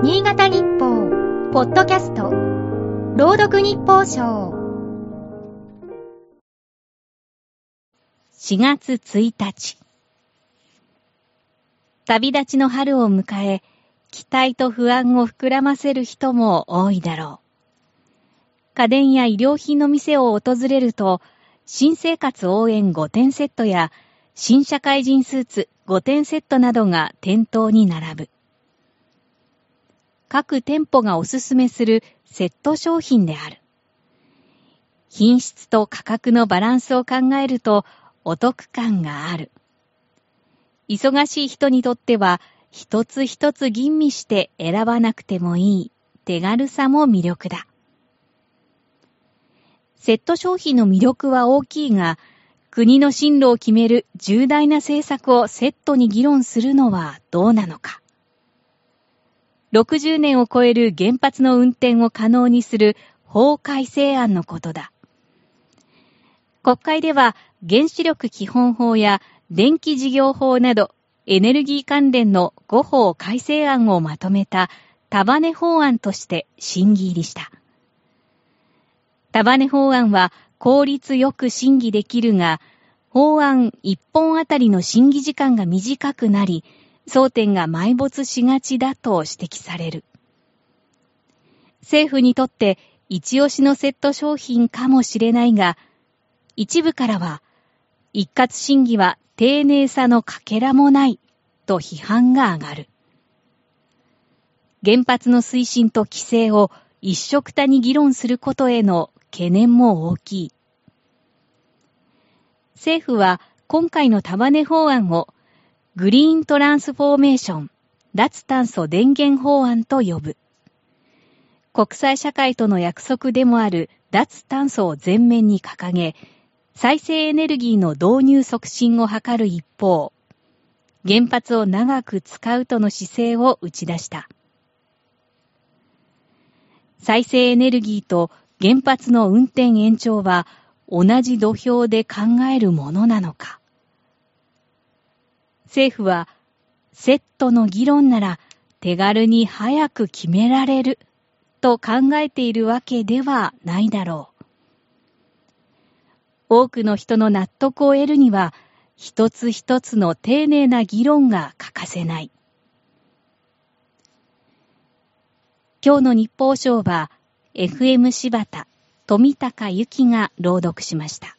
新潟日報、ポッドキャスト、朗読日報賞。4月1日。旅立ちの春を迎え、期待と不安を膨らませる人も多いだろう。家電や衣料品の店を訪れると、新生活応援5点セットや新社会人スーツ5点セットなどが店頭に並ぶ。各店舗がおすすめするセット商品である。品質と価格のバランスを考えるとお得感がある。忙しい人にとっては一つ一つ吟味して選ばなくてもいい手軽さも魅力だ。セット商品の魅力は大きいが、国の進路を決める重大な政策をセットに議論するのはどうなのか。60年を超える原発の運転を可能にする法改正案のことだ。国会では原子力基本法や電気事業法などエネルギー関連の5法改正案をまとめた束ね法案として審議入りした。束ね法案は効率よく審議できるが、法案1本あたりの審議時間が短くなり、争点が埋没しがちだと指摘される。政府にとって一押しのセット商品かもしれないが、一部からは、一括審議は丁寧さのかけらもないと批判が上がる。原発の推進と規制を一色たに議論することへの懸念も大きい。政府は今回の束ね法案をグリーントランスフォーメーション、脱炭素電源法案と呼ぶ。国際社会との約束でもある脱炭素を前面に掲げ、再生エネルギーの導入促進を図る一方、原発を長く使うとの姿勢を打ち出した。再生エネルギーと原発の運転延長は同じ土俵で考えるものなのか。政府は、セットの議論なら手軽に早く決められると考えているわけではないだろう。多くの人の納得を得るには、一つ一つの丁寧な議論が欠かせない。今日の日報賞は、FM 柴田、富高由紀が朗読しました。